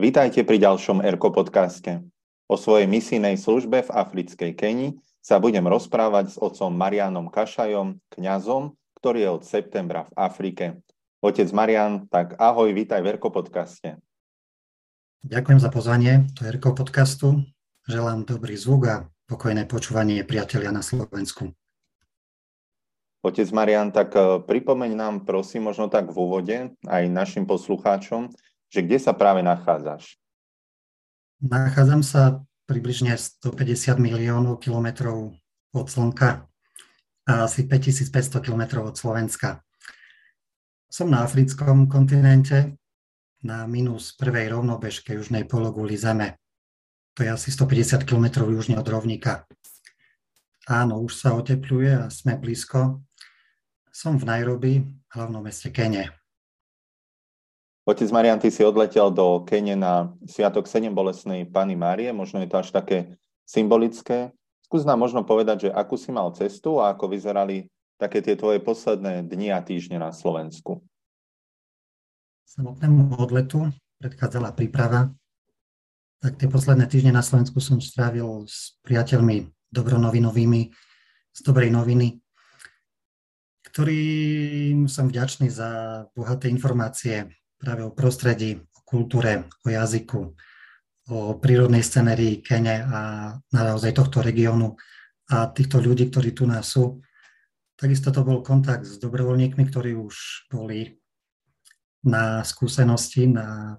Vítajte pri ďalšom ERKO podcaste. O svojej misijnej službe v africkej Keni sa budem rozprávať s otcom Marianom Kašajom, kňazom, ktorý je od septembra v Afrike. Otec Marian, tak ahoj, vítaj v ERKO podcaste. Ďakujem za pozvanie do ERKO podcastu. Želám dobrý zvuk a pokojné počúvanie priatelia na Slovensku. Otec Marian, tak eh, pripomeň nám prosím možno tak v úvode aj našim poslucháčom, že kde sa práve nachádzaš? Nachádzam sa približne 150 miliónov kilometrov od Slnka a asi 5500 kilometrov od Slovenska. Som na africkom kontinente, na minus prvej rovnobežke južnej pologuli Zeme. To je asi 150 km južne od rovníka. Áno, už sa otepluje a sme blízko. Som v Nairobi, hlavnom meste Kene. Otec Marian, ty si odletel do Kene na Sviatok 7 bolesnej Pany Márie, možno je to až také symbolické. Skús nám možno povedať, že akú si mal cestu a ako vyzerali také tie tvoje posledné dni a týždne na Slovensku. Samotnému odletu predchádzala príprava. Tak tie posledné týždne na Slovensku som strávil s priateľmi dobronovinovými z Dobrej noviny, ktorým som vďačný za bohaté informácie práve o prostredí, o kultúre, o jazyku, o prírodnej scenérii Kene a naozaj tohto regiónu a týchto ľudí, ktorí tu nás sú. Takisto to bol kontakt s dobrovoľníkmi, ktorí už boli na skúsenosti, na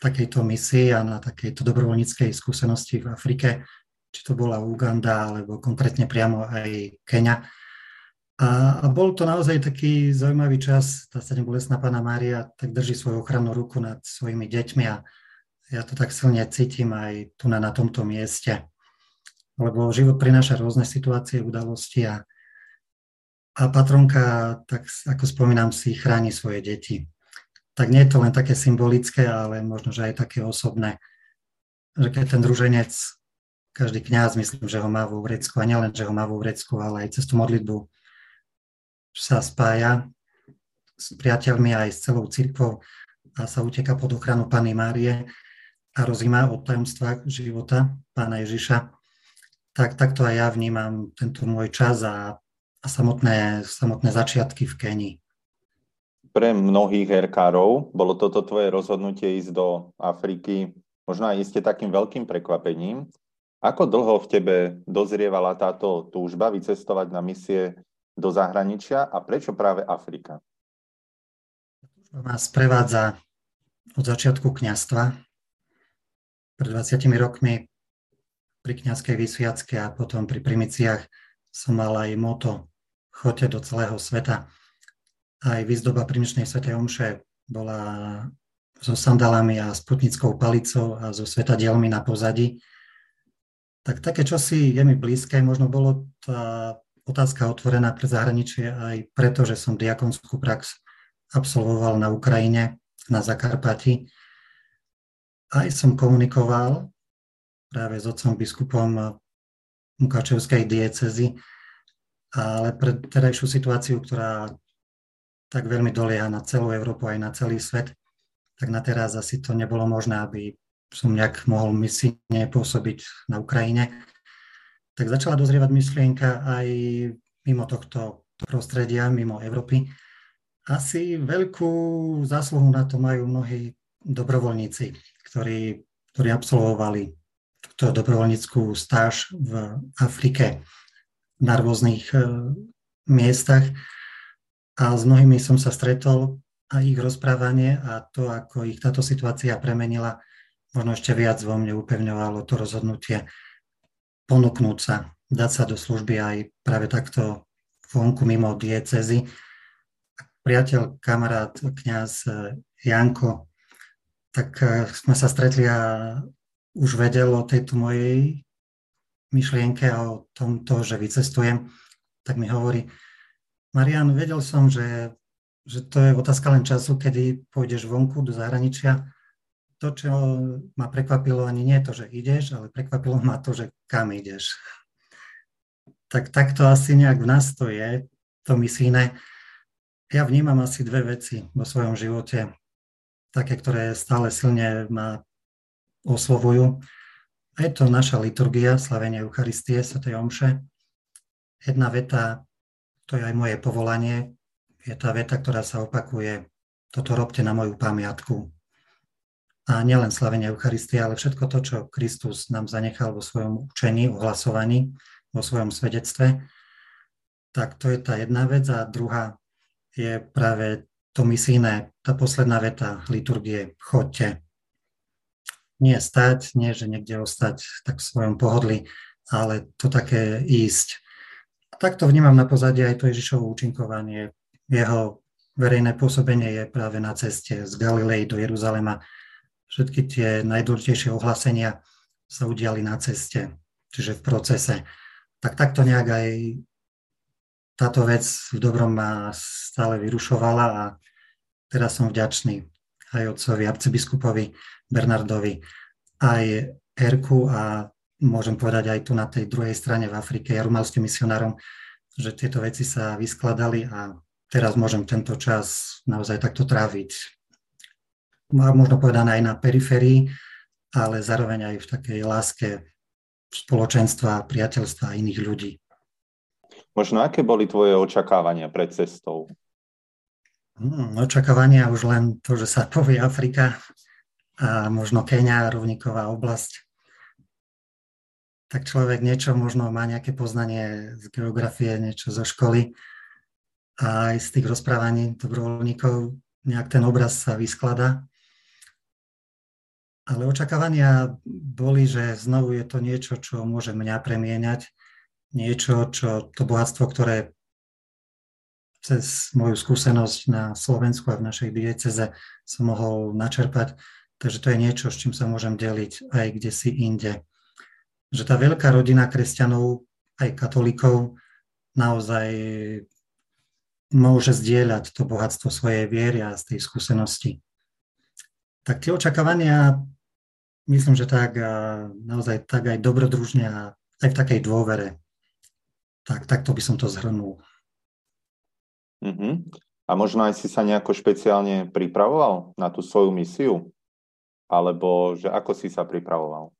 takejto misii a na takejto dobrovoľníckej skúsenosti v Afrike, či to bola Uganda alebo konkrétne priamo aj Kenia a, a bol to naozaj taký zaujímavý čas, tá sedem bolestná pána Mária tak drží svoju ochrannú ruku nad svojimi deťmi a ja to tak silne cítim aj tu na, na tomto mieste. Lebo život prináša rôzne situácie, udalosti a, a patronka, tak ako spomínam, si chráni svoje deti. Tak nie je to len také symbolické, ale možno, že aj také osobné. Že keď ten druženec, každý kňaz, myslím, že ho má vo vrecku, a nielen, že ho má vo vrecku, ale aj cez tú modlitbu sa spája s priateľmi aj s celou cirkvou a sa uteka pod ochranu Pany Márie a rozíma o tajomstvách života Pána Ježiša, tak takto aj ja vnímam tento môj čas a, a samotné, samotné začiatky v Kenii. Pre mnohých herkárov bolo toto tvoje rozhodnutie ísť do Afriky možno aj iste takým veľkým prekvapením. Ako dlho v tebe dozrievala táto túžba vycestovať na misie do zahraničia a prečo práve Afrika? Ma sprevádza od začiatku kňastva. Pred 20 rokmi pri kňazskej vysviacke a potom pri primiciach som mal aj moto Choďte do celého sveta. Aj výzdoba primičnej svetej omše bola so sandálami a sputnickou palicou a so svetadielmi na pozadí. Tak také čosi je mi blízke, možno bolo tá otázka otvorená pre zahraničie aj preto, že som diakonskú prax absolvoval na Ukrajine, na Zakarpati. Aj som komunikoval práve s otcom biskupom Mukačevskej diecezy, ale pre terajšiu situáciu, ktorá tak veľmi dolieha na celú Európu aj na celý svet, tak na teraz asi to nebolo možné, aby som nejak mohol misijne pôsobiť na Ukrajine tak začala dozrievať myšlienka aj mimo tohto prostredia, mimo Európy. Asi veľkú zásluhu na to majú mnohí dobrovoľníci, ktorí, ktorí absolvovali túto dobrovoľníckú stáž v Afrike na rôznych e, miestach a s mnohými som sa stretol a ich rozprávanie a to, ako ich táto situácia premenila, možno ešte viac vo mne upevňovalo to rozhodnutie ponúknúť sa, dať sa do služby aj práve takto vonku mimo diecezy. Priateľ, kamarát, kňaz eh, Janko, tak eh, sme sa stretli a už vedel o tejto mojej myšlienke a o tomto, že vycestujem, tak mi hovorí, Marian, vedel som, že, že to je otázka len času, kedy pôjdeš vonku do zahraničia to, čo ma prekvapilo, ani nie to, že ideš, ale prekvapilo ma to, že kam ideš. Tak takto asi nejak v nás to je, to misijné. Ja vnímam asi dve veci vo svojom živote, také, ktoré stále silne ma oslovujú. A je to naša liturgia, slavenie Eucharistie, Sv. Omše. Jedna veta, to je aj moje povolanie, je tá veta, ktorá sa opakuje. Toto robte na moju pamiatku. A nielen slavenie Eucharistie, ale všetko to, čo Kristus nám zanechal vo svojom učení, ohlasovaní, vo svojom svedectve, tak to je tá jedna vec. A druhá je práve to misijné, tá posledná veta liturgie, chodte nie stať, nie že niekde ostať tak v svojom pohodli, ale to také ísť. A takto vnímam na pozadí aj to Ježišovo účinkovanie. Jeho verejné pôsobenie je práve na ceste z Galilei do Jeruzalema. Všetky tie najdôležitejšie ohlásenia sa udiali na ceste, čiže v procese. Tak takto nejak aj táto vec v dobrom ma stále vyrušovala a teraz som vďačný aj otcovi arcibiskupovi Bernardovi, aj Erku a môžem povedať aj tu na tej druhej strane v Afrike, jarumalským misionárom, že tieto veci sa vyskladali a teraz môžem tento čas naozaj takto tráviť. Možno povedané aj na periférii, ale zároveň aj v takej láske spoločenstva, priateľstva a iných ľudí. Možno aké boli tvoje očakávania pred cestou? Hmm, očakávania už len to, že sa povie Afrika a možno Kenia, rovníková oblasť. Tak človek niečo možno má nejaké poznanie z geografie, niečo zo školy a aj z tých rozprávaní dobrovoľníkov nejak ten obraz sa vysklada. Ale očakávania boli, že znovu je to niečo, čo môže mňa premieňať, niečo, čo to bohatstvo, ktoré cez moju skúsenosť na Slovensku a v našej dieceze som mohol načerpať. Takže to je niečo, s čím sa môžem deliť aj kde si inde. Že tá veľká rodina kresťanov, aj katolíkov, naozaj môže zdieľať to bohatstvo svojej viery a z tej skúsenosti. Tak tie očakávania, myslím, že tak naozaj tak aj dobrodružne a aj v takej dôvere. Tak, takto by som to zhrnul. Uh-huh. A možno aj si sa nejako špeciálne pripravoval na tú svoju misiu? Alebo že ako si sa pripravoval?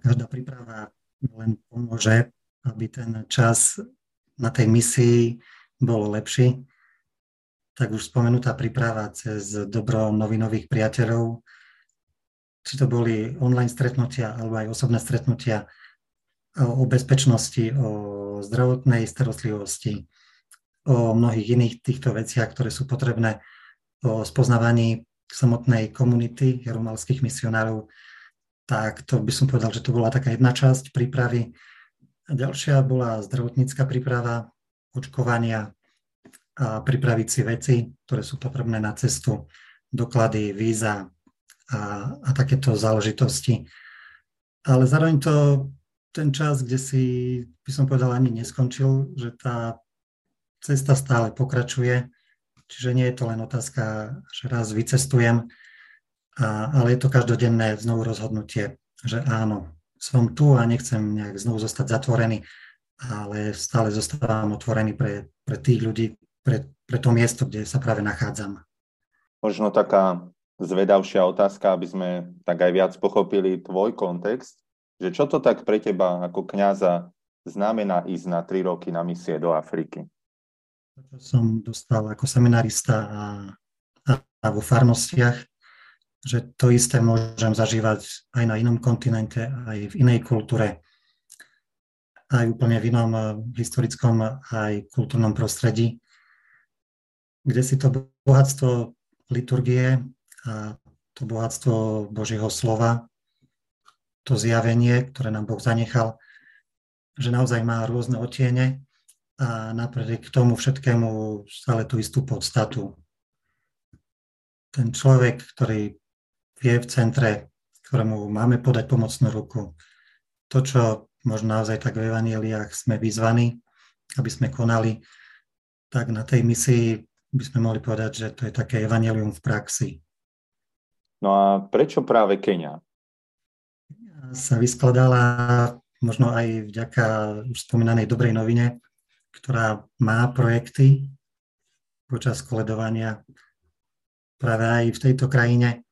Každá príprava len pomôže, aby ten čas na tej misii bol lepší. Tak už spomenutá príprava cez dobro novinových priateľov, či to boli online stretnutia alebo aj osobné stretnutia o bezpečnosti, o zdravotnej starostlivosti, o mnohých iných týchto veciach, ktoré sú potrebné o spoznávaní samotnej komunity jerumalských misionárov, tak to by som povedal, že to bola taká jedna časť prípravy. A ďalšia bola zdravotnícka príprava, očkovania a pripraviť si veci, ktoré sú potrebné na cestu, doklady, víza a, a takéto záležitosti. Ale zároveň to ten čas, kde si, by som povedal, ani neskončil, že tá cesta stále pokračuje, čiže nie je to len otázka, že raz vycestujem, a, ale je to každodenné znovu rozhodnutie, že áno, som tu a nechcem nejak znovu zostať zatvorený, ale stále zostávam otvorený pre, pre tých ľudí, pre, pre to miesto, kde sa práve nachádzam. Možno taká zvedavšia otázka, aby sme tak aj viac pochopili tvoj kontext, že čo to tak pre teba ako kňaza znamená ísť na tri roky na misie do Afriky? som dostal ako seminarista a, a, a vo farnostiach, že to isté môžem zažívať aj na inom kontinente, aj v inej kultúre, aj úplne v inom eh, historickom aj kultúrnom prostredí, kde si to bohatstvo liturgie a to bohatstvo Božieho slova, to zjavenie, ktoré nám Boh zanechal, že naozaj má rôzne otiene a napriek tomu všetkému stále tú istú podstatu. Ten človek, ktorý je v centre, ktorému máme podať pomocnú ruku, to, čo možno naozaj tak v evaneliách sme vyzvaní, aby sme konali, tak na tej misii by sme mohli povedať, že to je také evanelium v praxi. No a prečo práve Kenia? Sa vyskladala možno aj vďaka už spomínanej dobrej novine, ktorá má projekty počas koledovania práve aj v tejto krajine.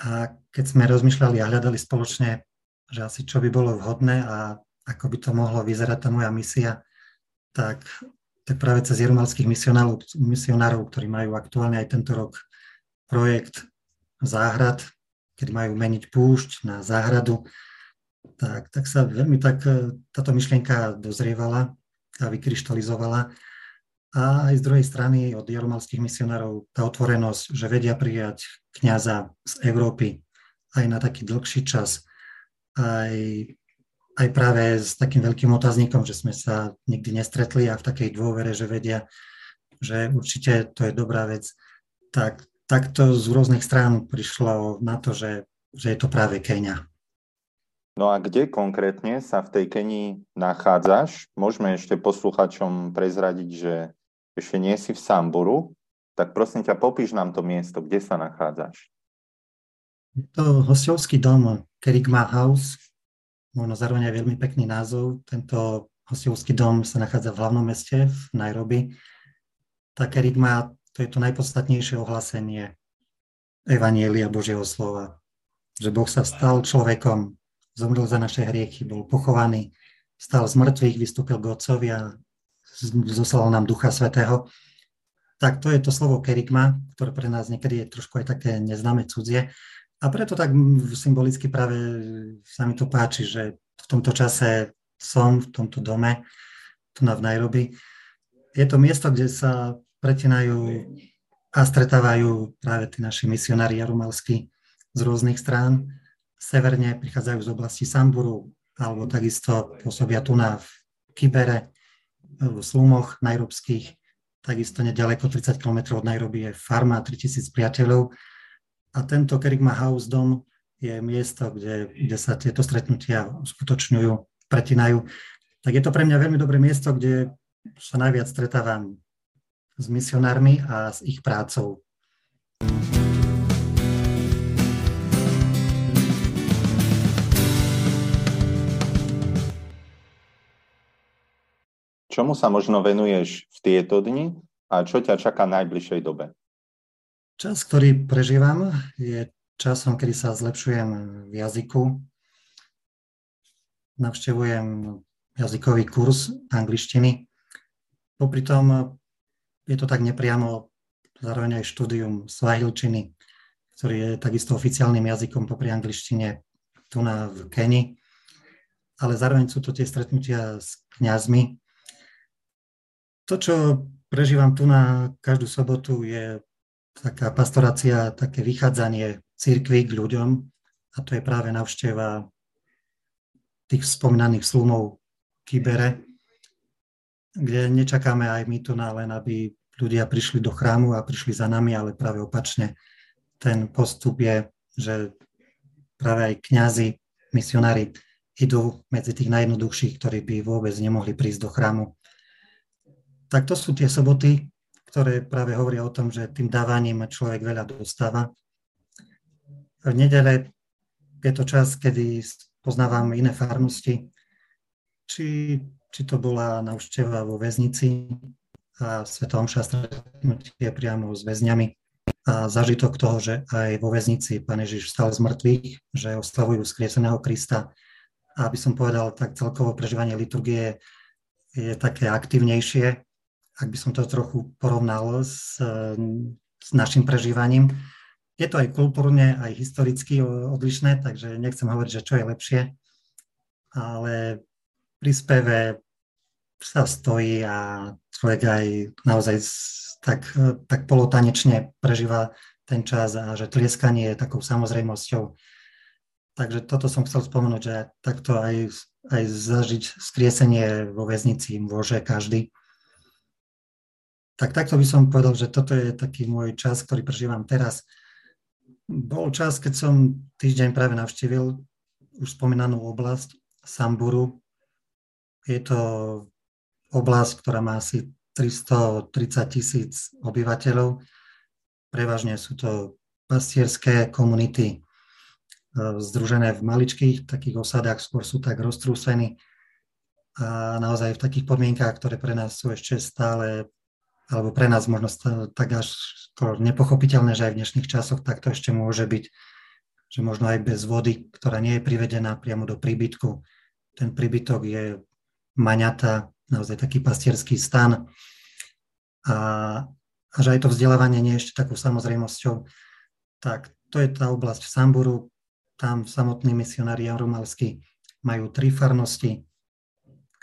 A keď sme rozmýšľali a hľadali spoločne, že asi čo by bolo vhodné a ako by to mohlo vyzerať tá moja misia, tak, tak práve cez jerumalských misionárov, misionárov, ktorí majú aktuálne aj tento rok projekt záhrad, kedy majú meniť púšť na záhradu, tak, tak sa veľmi tak táto myšlienka dozrievala a vykryštalizovala. A aj z druhej strany od jerumalských misionárov tá otvorenosť, že vedia prijať kniaza z Európy aj na taký dlhší čas, aj, aj práve s takým veľkým otáznikom, že sme sa nikdy nestretli a v takej dôvere, že vedia, že určite to je dobrá vec, tak takto z rôznych strán prišlo na to, že, že je to práve Kenia. No a kde konkrétne sa v tej Kenii nachádzaš? Môžeme ešte posluchačom prezradiť, že ešte nie si v Samburu, tak prosím ťa, popíš nám to miesto, kde sa nachádzaš. Je to hostovský dom Kerigma House, možno zároveň aj veľmi pekný názov. Tento hostovský dom sa nachádza v hlavnom meste, v Nairobi. Tá Kerigma, to je to najpodstatnejšie ohlásenie Evanielia Božieho slova. Že Boh sa stal človekom, zomrel za naše hriechy, bol pochovaný, stal z mŕtvych, vystúpil k Otcovi a zoslal nám Ducha Svetého. Tak to je to slovo kerigma, ktoré pre nás niekedy je trošku aj také neznáme cudzie. A preto tak symbolicky práve sa mi to páči, že v tomto čase som v tomto dome, tu na v Nairobi. Je to miesto, kde sa pretinajú a stretávajú práve tí naši misionári jarumalskí z rôznych strán. Severne prichádzajú z oblasti Samburu, alebo takisto pôsobia tu na v Kibere, v slumoch najrobských, takisto nedaleko 30 km od Nairobi je farma 3000 priateľov a tento Kerigma House dom je miesto, kde, kde sa tieto stretnutia uskutočňujú, pretinajú. Tak je to pre mňa veľmi dobré miesto, kde sa najviac stretávam s misionármi a s ich prácou. Čomu sa možno venuješ v tieto dni a čo ťa čaká v najbližšej dobe? Čas, ktorý prežívam, je časom, kedy sa zlepšujem v jazyku. Navštevujem jazykový kurz angličtiny. Popri tom je to tak nepriamo zároveň aj štúdium svahilčiny, ktorý je takisto oficiálnym jazykom popri angličtine tu na v Keni. Ale zároveň sú to tie stretnutia s kňazmi, to, čo prežívam tu na každú sobotu, je taká pastorácia, také vychádzanie církvy k ľuďom a to je práve navšteva tých spomínaných slumov Kybere, kde nečakáme aj my tu na len, aby ľudia prišli do chrámu a prišli za nami, ale práve opačne. Ten postup je, že práve aj kňazi, misionári idú medzi tých najjednoduchších, ktorí by vôbec nemohli prísť do chrámu tak to sú tie soboty, ktoré práve hovoria o tom, že tým dávaním človek veľa dostáva. V nedele je to čas, kedy poznávam iné farnosti, či, či to bola návšteva vo väznici a Svetom stretnutie priamo s väzňami a zažitok toho, že aj vo väznici Pán Ježiš vstal z mŕtvych, že oslavujú skrieseného Krista. A aby som povedal, tak celkovo prežívanie liturgie je také aktívnejšie, ak by som to trochu porovnal s, s našim prežívaním. Je to aj kultúrne, aj historicky odlišné, takže nechcem hovoriť, že čo je lepšie, ale pri speve sa stojí a človek aj naozaj tak, tak polotanečne prežíva ten čas a že tlieskanie je takou samozrejmosťou. Takže toto som chcel spomenúť, že takto aj, aj zažiť skriesenie vo väznici môže každý. Tak takto by som povedal, že toto je taký môj čas, ktorý prežívam teraz. Bol čas, keď som týždeň práve navštívil už spomínanú oblasť Samburu. Je to oblasť, ktorá má asi 330 tisíc obyvateľov. Prevažne sú to pastierské komunity e, združené v maličkých takých osadách, skôr sú tak roztrúsení a naozaj v takých podmienkách, ktoré pre nás sú ešte stále alebo pre nás možno tak až nepochopiteľné, že aj v dnešných časoch takto ešte môže byť. že možno aj bez vody, ktorá nie je privedená priamo do príbytku. Ten príbytok je maňata, naozaj taký pastierský stan. A, a že aj to vzdelávanie nie je ešte takou samozrejmosťou, tak to je tá oblasť Samburu. Tam samotní misionári jaromalskí majú tri farnosti.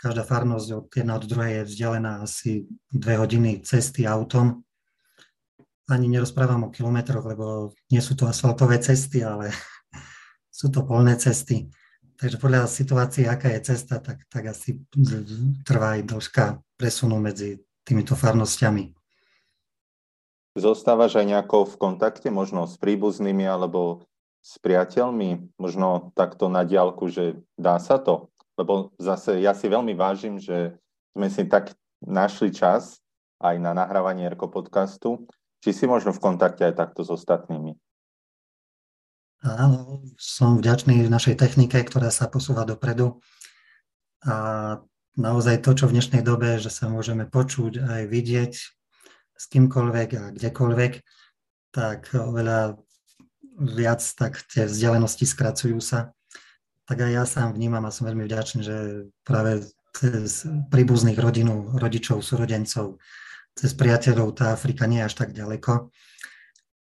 Každá farnosť od jedna od druhej je vzdialená asi dve hodiny cesty autom ani nerozprávam o kilometroch, lebo nie sú to asfaltové cesty, ale sú to polné cesty. Takže podľa situácie, aká je cesta, tak, tak asi trvá aj dĺžka presunu medzi týmito farnosťami. Zostávaš aj nejako v kontakte, možno s príbuznými alebo s priateľmi, možno takto na diálku, že dá sa to? Lebo zase ja si veľmi vážim, že sme si tak našli čas aj na nahrávanie Erko podcastu či si možno v kontakte aj takto s ostatnými? Áno, som vďačný našej technike, ktorá sa posúva dopredu. A naozaj to, čo v dnešnej dobe, že sa môžeme počuť aj vidieť s kýmkoľvek a kdekoľvek, tak oveľa viac tak tie vzdialenosti skracujú sa. Tak aj ja sám vnímam a som veľmi vďačný, že práve cez príbuzných rodinu, rodičov, súrodencov, cez priateľov tá Afrika nie je až tak ďaleko.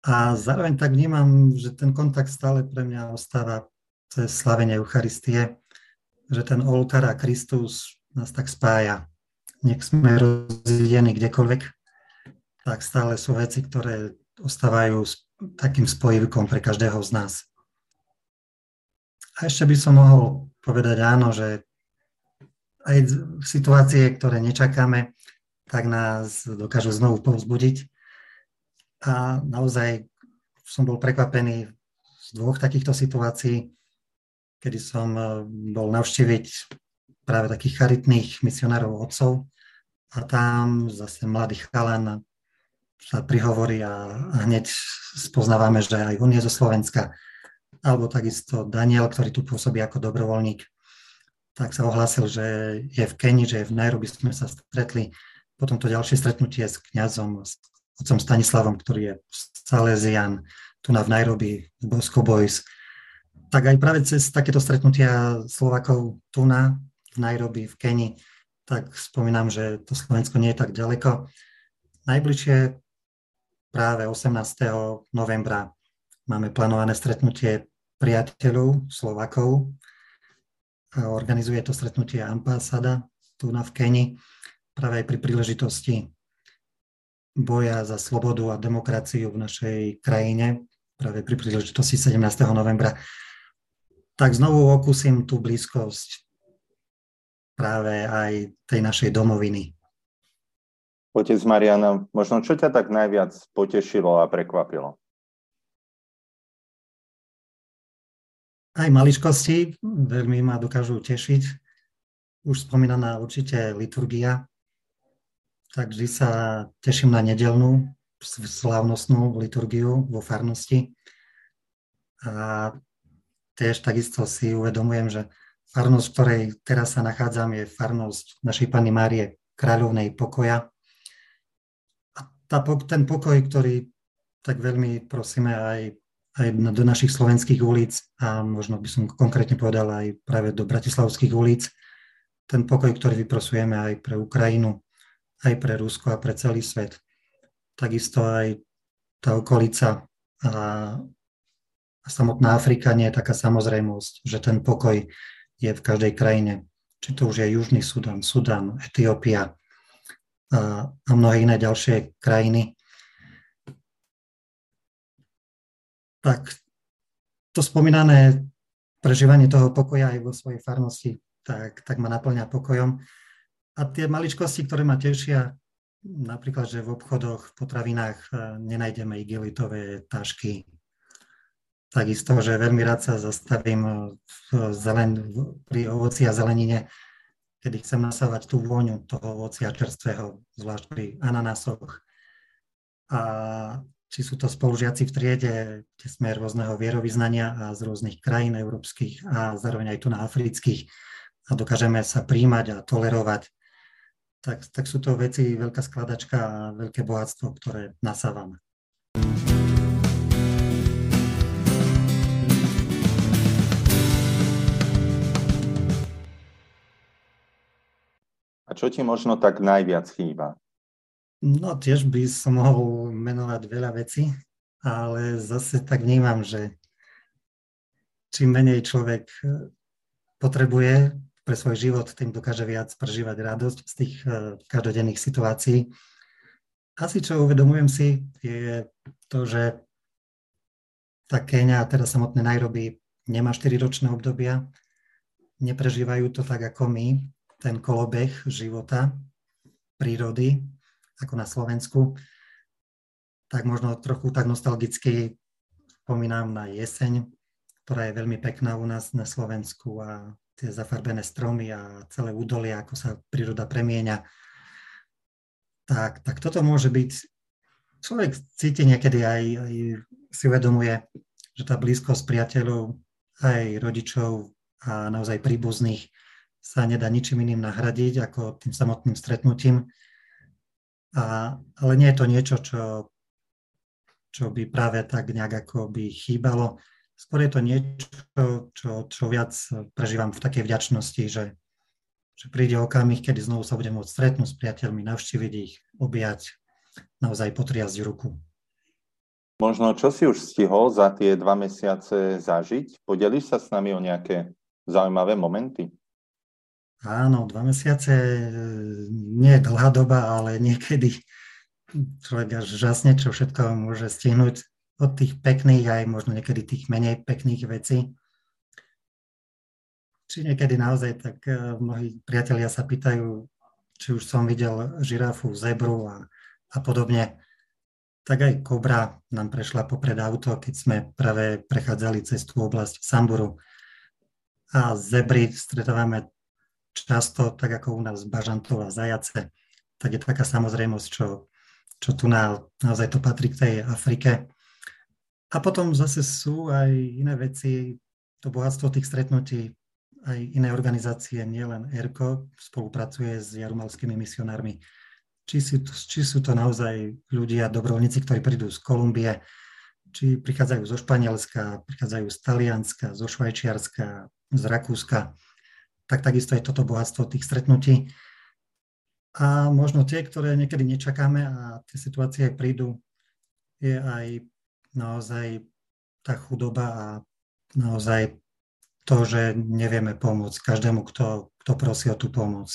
A zároveň tak vnímam, že ten kontakt stále pre mňa ostáva cez slavenie Eucharistie, že ten oltár a Kristus nás tak spája. Nech sme rozjedení kdekoľvek, tak stále sú veci, ktoré ostávajú takým spojivkom pre každého z nás. A ešte by som mohol povedať áno, že aj situácie, ktoré nečakáme, tak nás dokážu znovu povzbudiť. A naozaj som bol prekvapený z dvoch takýchto situácií, kedy som e, bol navštíviť práve takých charitných misionárov otcov a tam zase mladý chalan sa prihovorí a hneď spoznávame, že aj on je zo Slovenska. Alebo takisto Daniel, ktorý tu pôsobí ako dobrovoľník, tak sa ohlásil, že je v Keni, že je v Nairobi, sme sa stretli potom to ďalšie stretnutie s kňazom, s otcom Stanislavom, ktorý je Salesian, tu na v Nairobi, v Bosco Boys. Tak aj práve cez takéto stretnutia Slovakov tu na v Nairobi, v Keni, tak spomínam, že to Slovensko nie je tak ďaleko. Najbližšie práve 18. novembra máme plánované stretnutie priateľov Slovakov. Organizuje to stretnutie ambasáda tu na v Keni práve aj pri príležitosti boja za slobodu a demokraciu v našej krajine, práve pri príležitosti 17. novembra, tak znovu okúsim tú blízkosť práve aj tej našej domoviny. Otec Mariana, možno čo ťa tak najviac potešilo a prekvapilo? Aj maličkosti veľmi ma dokážu tešiť. Už spomínaná určite liturgia, tak vždy sa teším na nedelnú slávnostnú liturgiu vo farnosti. A tiež takisto si uvedomujem, že farnosť, v ktorej teraz sa nachádzam, je farnosť našej Pani Márie Kráľovnej pokoja. A tá, ten pokoj, ktorý tak veľmi prosíme aj, aj do našich slovenských ulic a možno by som konkrétne povedal aj práve do bratislavských ulic, ten pokoj, ktorý vyprosujeme aj pre Ukrajinu, aj pre Rusko a pre celý svet. Takisto aj tá okolica a, samotná Afrika nie je taká samozrejmosť, že ten pokoj je v každej krajine. Či to už je Južný Sudan, Sudan, Etiópia a, a mnohé iné ďalšie krajiny. Tak to spomínané prežívanie toho pokoja aj vo svojej farnosti, tak, tak ma naplňa pokojom. A tie maličkosti, ktoré ma tešia, napríklad, že v obchodoch, v potravinách e, nenájdeme igelitové tašky. Takisto, že veľmi rád sa zastavím e, zelen, pri ovoci a zelenine, kedy chcem nasávať tú vôňu toho ovocia čerstvého, zvlášť pri ananásoch. A či sú to spolužiaci v triede, kde sme rôzneho vierovýznania a z rôznych krajín európskych a zároveň aj tu na afrických a dokážeme sa príjmať a tolerovať tak, tak sú to veci, veľká skladačka a veľké bohatstvo, ktoré nasávame. A čo ti možno tak najviac chýba? No tiež by som mohol menovať veľa vecí, ale zase tak vnímam, že čím menej človek potrebuje pre svoj život, tým dokáže viac prežívať radosť z tých e, každodenných situácií. Asi čo uvedomujem si, je to, že tá Kenia, teda samotné Nairobi, nemá 4-ročné obdobia, neprežívajú to tak ako my, ten kolobeh života, prírody, ako na Slovensku, tak možno trochu tak nostalgicky spomínam na jeseň, ktorá je veľmi pekná u nás na Slovensku a tie zafarbené stromy a celé údolie, ako sa príroda premieňa. Tak, tak toto môže byť, človek cíti niekedy aj, aj si uvedomuje, že tá blízkosť priateľov, aj rodičov a naozaj príbuzných sa nedá ničím iným nahradiť ako tým samotným stretnutím. A, ale nie je to niečo, čo, čo by práve tak nejak ako by chýbalo. Skôr je to niečo, čo, čo viac prežívam v takej vďačnosti, že, že príde okamih, kedy znovu sa budem môcť stretnúť s priateľmi, navštíviť ich, objať, naozaj potriasť ruku. Možno, čo si už stihol za tie dva mesiace zažiť? Podeliš sa s nami o nejaké zaujímavé momenty? Áno, dva mesiace nie je dlhá doba, ale niekedy človek až žasne, čo všetko môže stihnúť od tých pekných aj možno niekedy tých menej pekných vecí. Či niekedy naozaj tak eh, mnohí priatelia sa pýtajú, či už som videl žirafu, zebru a, a podobne. Tak aj kobra nám prešla popred auto, keď sme práve prechádzali cez tú oblasť Samburu. A zebry stretávame často, tak ako u nás bažantov a zajace, tak je taká samozrejmosť, čo, čo tu na, naozaj to patrí k tej Afrike. A potom zase sú aj iné veci, to bohatstvo tých stretnutí, aj iné organizácie, nielen ERKO, spolupracuje s jarumalskými misionármi. Či sú, či sú to naozaj ľudia, dobrovoľníci, ktorí prídu z Kolumbie, či prichádzajú zo Španielska, prichádzajú z Talianska, zo Švajčiarska, z Rakúska tak takisto je toto bohatstvo tých stretnutí. A možno tie, ktoré niekedy nečakáme a tie situácie prídu, je aj naozaj tá chudoba a naozaj to, že nevieme pomôcť každému, kto, kto prosí o tú pomoc.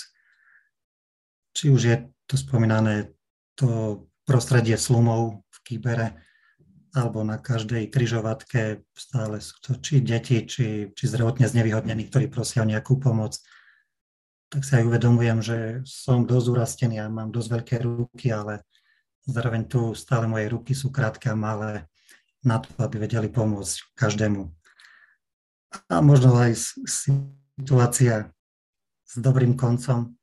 Či už je to spomínané to prostredie slumov v Kýbere, alebo na každej kryžovatke stále sú to či deti, či, či zdravotne znevýhodnení, ktorí prosia o nejakú pomoc. Tak sa aj uvedomujem, že som dosť urastený a mám dosť veľké ruky, ale zároveň tu stále moje ruky sú krátke a malé na to, aby vedeli pomôcť každému. A možno aj situácia s dobrým koncom,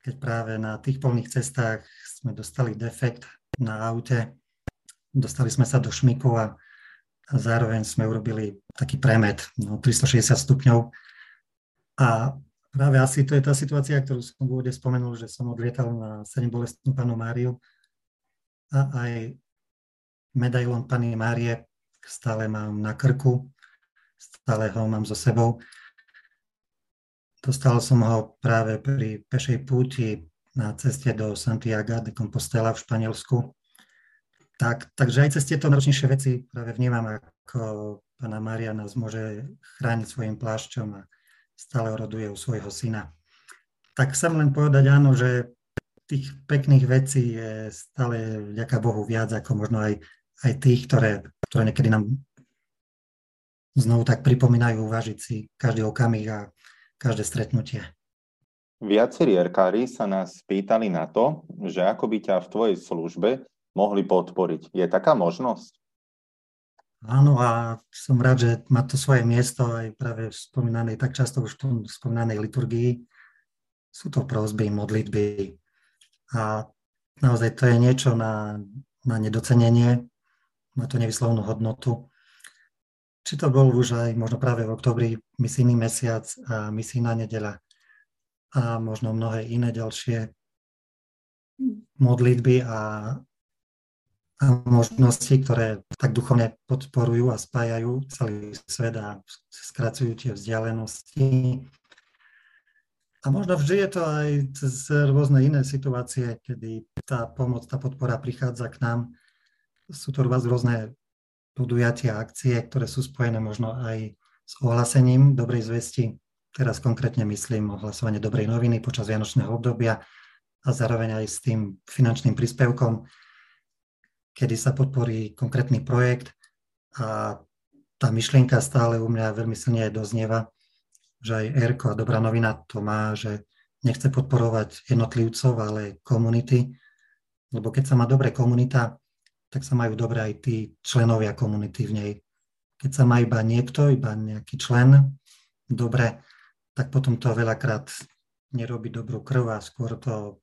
keď práve na tých polných cestách sme dostali defekt na aute, dostali sme sa do šmiku a, zároveň sme urobili taký premet no, 360 stupňov. A práve asi to je tá situácia, ktorú som v úvode spomenul, že som odlietal na 7 bolestnú panu Máriu a aj medailon pani Márie stále mám na krku, stále ho mám so sebou. Dostal som ho práve pri pešej púti na ceste do Santiago de Compostela v Španielsku. Tak, takže aj cez tieto náročnejšie veci práve vnímam, ako pána Mária nás môže chrániť svojim plášťom a stále oroduje u svojho syna. Tak chcem len povedať áno, že tých pekných vecí je stále vďaka Bohu viac ako možno aj, aj tých, ktoré, ktoré niekedy nám znovu tak pripomínajú uvažiť si každý okamih a každé stretnutie. Viacerí erkári sa nás pýtali na to, že ako by ťa v tvojej službe mohli podporiť. Je taká možnosť? Áno a som rád, že má to svoje miesto aj práve v spomínanej, tak často už v spomínanej liturgii. Sú to prosby, modlitby a naozaj to je niečo na, na nedocenenie, má to nevyslovnú hodnotu. Či to bol už aj možno práve v oktobri misijný mesiac a misijná nedeľa a možno mnohé iné ďalšie modlitby a a možnosti, ktoré tak duchovne podporujú a spájajú celý svet a skracujú tie vzdialenosti. A možno vždy je to aj cez rôzne iné situácie, kedy tá pomoc, tá podpora prichádza k nám. Sú to rôzne podujatia, akcie, ktoré sú spojené možno aj s ohlasením dobrej zvesti. Teraz konkrétne myslím ohlasovanie dobrej noviny počas Vianočného obdobia a zároveň aj s tým finančným príspevkom, kedy sa podporí konkrétny projekt a tá myšlienka stále u mňa veľmi silne doznieva, že aj Erko a Dobrá novina to má, že nechce podporovať jednotlivcov, ale komunity, lebo keď sa má dobre komunita, tak sa majú dobre aj tí členovia komunity v nej. Keď sa má iba niekto, iba nejaký člen, dobre, tak potom to veľakrát nerobí dobrú krv a skôr to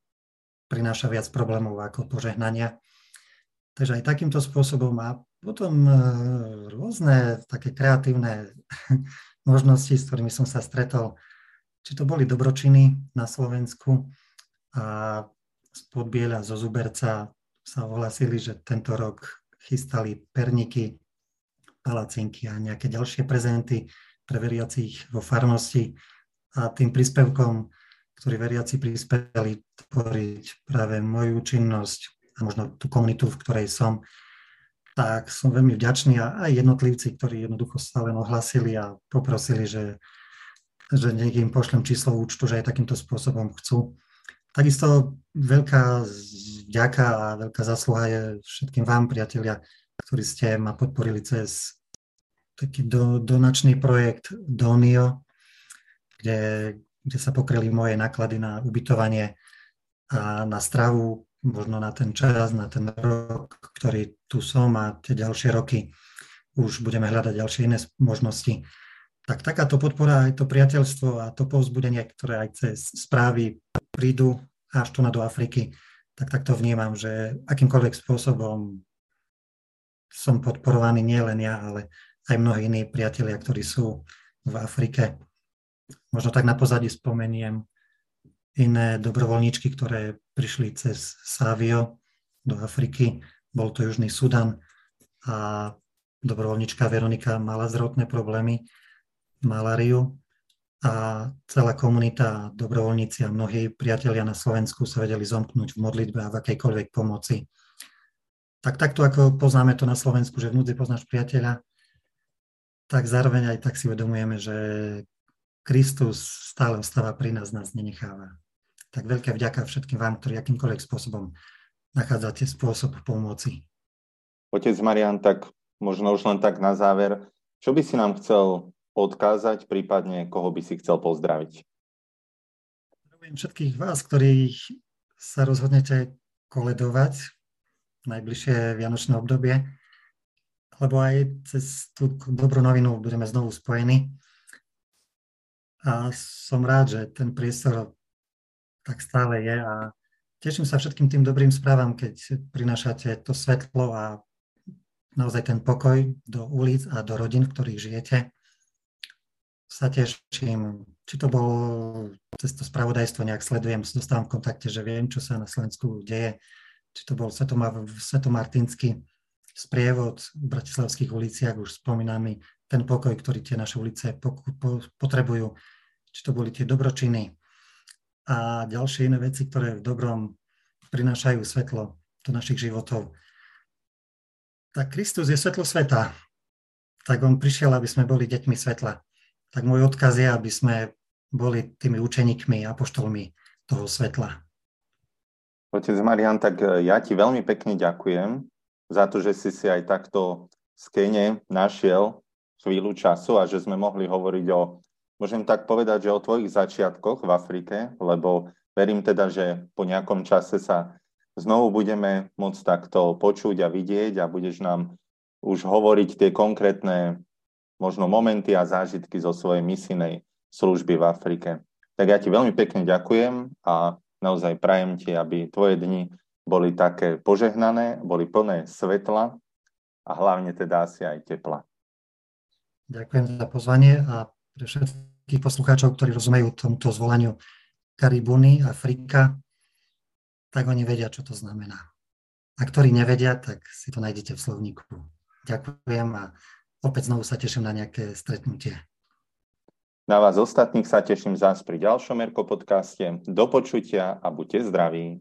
prináša viac problémov ako požehnania. Takže aj takýmto spôsobom a potom e, rôzne také kreatívne možnosti, s ktorými som sa stretol, či to boli dobročiny na Slovensku a z Podbiela, zo Zuberca sa ohlasili, že tento rok chystali perniky, palacinky a nejaké ďalšie prezenty pre veriacich vo farnosti a tým príspevkom, ktorý veriaci prispeli tvoriť práve moju činnosť a možno tú komunitu, v ktorej som, tak som veľmi vďačný a aj jednotlivci, ktorí jednoducho sa len ohlasili a poprosili, že, že nech im pošlem číslo účtu, že aj takýmto spôsobom chcú. Takisto veľká vďaka a veľká zasluha je všetkým vám, priatelia, ktorí ste ma podporili cez taký do, donačný projekt Donio, kde, kde sa pokryli moje náklady na ubytovanie a na stravu možno na ten čas, na ten rok, ktorý tu som a tie ďalšie roky už budeme hľadať ďalšie iné možnosti. Tak takáto podpora, aj to priateľstvo a to povzbudenie, ktoré aj cez správy prídu až tu na do Afriky, tak takto vnímam, že akýmkoľvek spôsobom som podporovaný nielen ja, ale aj mnohí iní priatelia, ktorí sú v Afrike. Možno tak na pozadí spomeniem iné dobrovoľníčky, ktoré prišli cez Savio do Afriky. Bol to Južný Sudan a dobrovoľníčka Veronika mala zdravotné problémy, maláriu a celá komunita, dobrovoľníci a mnohí priatelia na Slovensku sa vedeli zomknúť v modlitbe a v akejkoľvek pomoci. Tak takto, ako poznáme to na Slovensku, že v núdzi poznáš priateľa, tak zároveň aj tak si uvedomujeme, že Kristus stále ostáva pri nás, nás nenecháva tak veľká vďaka všetkým vám, ktorí akýmkoľvek spôsobom nachádzate spôsob pomoci. Otec Marian, tak možno už len tak na záver, čo by si nám chcel odkázať, prípadne koho by si chcel pozdraviť? Zdravím všetkých vás, ktorí sa rozhodnete koledovať najbližšie vianočné obdobie, lebo aj cez tú dobrú novinu budeme znovu spojení. A som rád, že ten priestor tak stále je a teším sa všetkým tým dobrým správam, keď prinášate to svetlo a naozaj ten pokoj do ulic a do rodín, v ktorých žijete. Sa teším, či to bolo cez to spravodajstvo, nejak sledujem, dostávam v kontakte, že viem, čo sa na Slovensku deje, či to bol Svetomar, Svetomartinský sprievod v bratislavských uliciach, už spomínaný ten pokoj, ktorý tie naše ulice potrebujú, či to boli tie dobročiny, a ďalšie iné veci, ktoré v dobrom prinášajú svetlo do našich životov. Tak Kristus je svetlo sveta. Tak on prišiel, aby sme boli deťmi svetla. Tak môj odkaz je, aby sme boli tými učeníkmi, apoštolmi toho svetla. Otec Marian, tak e, ja ti veľmi pekne ďakujem za to, že si si aj takto z Kene našiel chvíľu času a že sme mohli hovoriť o Môžem tak povedať, že o tvojich začiatkoch v Afrike, lebo verím teda, že po nejakom čase sa znovu budeme môcť takto počuť a vidieť a budeš nám už hovoriť tie konkrétne možno momenty a zážitky zo svojej misijnej služby v Afrike. Tak ja ti veľmi pekne ďakujem a naozaj prajem ti, aby tvoje dni boli také požehnané, boli plné svetla a hlavne teda asi aj tepla. Ďakujem za pozvanie a pre všetkých poslucháčov, ktorí rozumejú tomuto zvolaniu Karibuny, Afrika, tak oni vedia, čo to znamená. A ktorí nevedia, tak si to nájdete v slovníku. Ďakujem a opäť znovu sa teším na nejaké stretnutie. Na vás ostatných sa teším zás pri ďalšom Erko podcaste. Do počutia a buďte zdraví.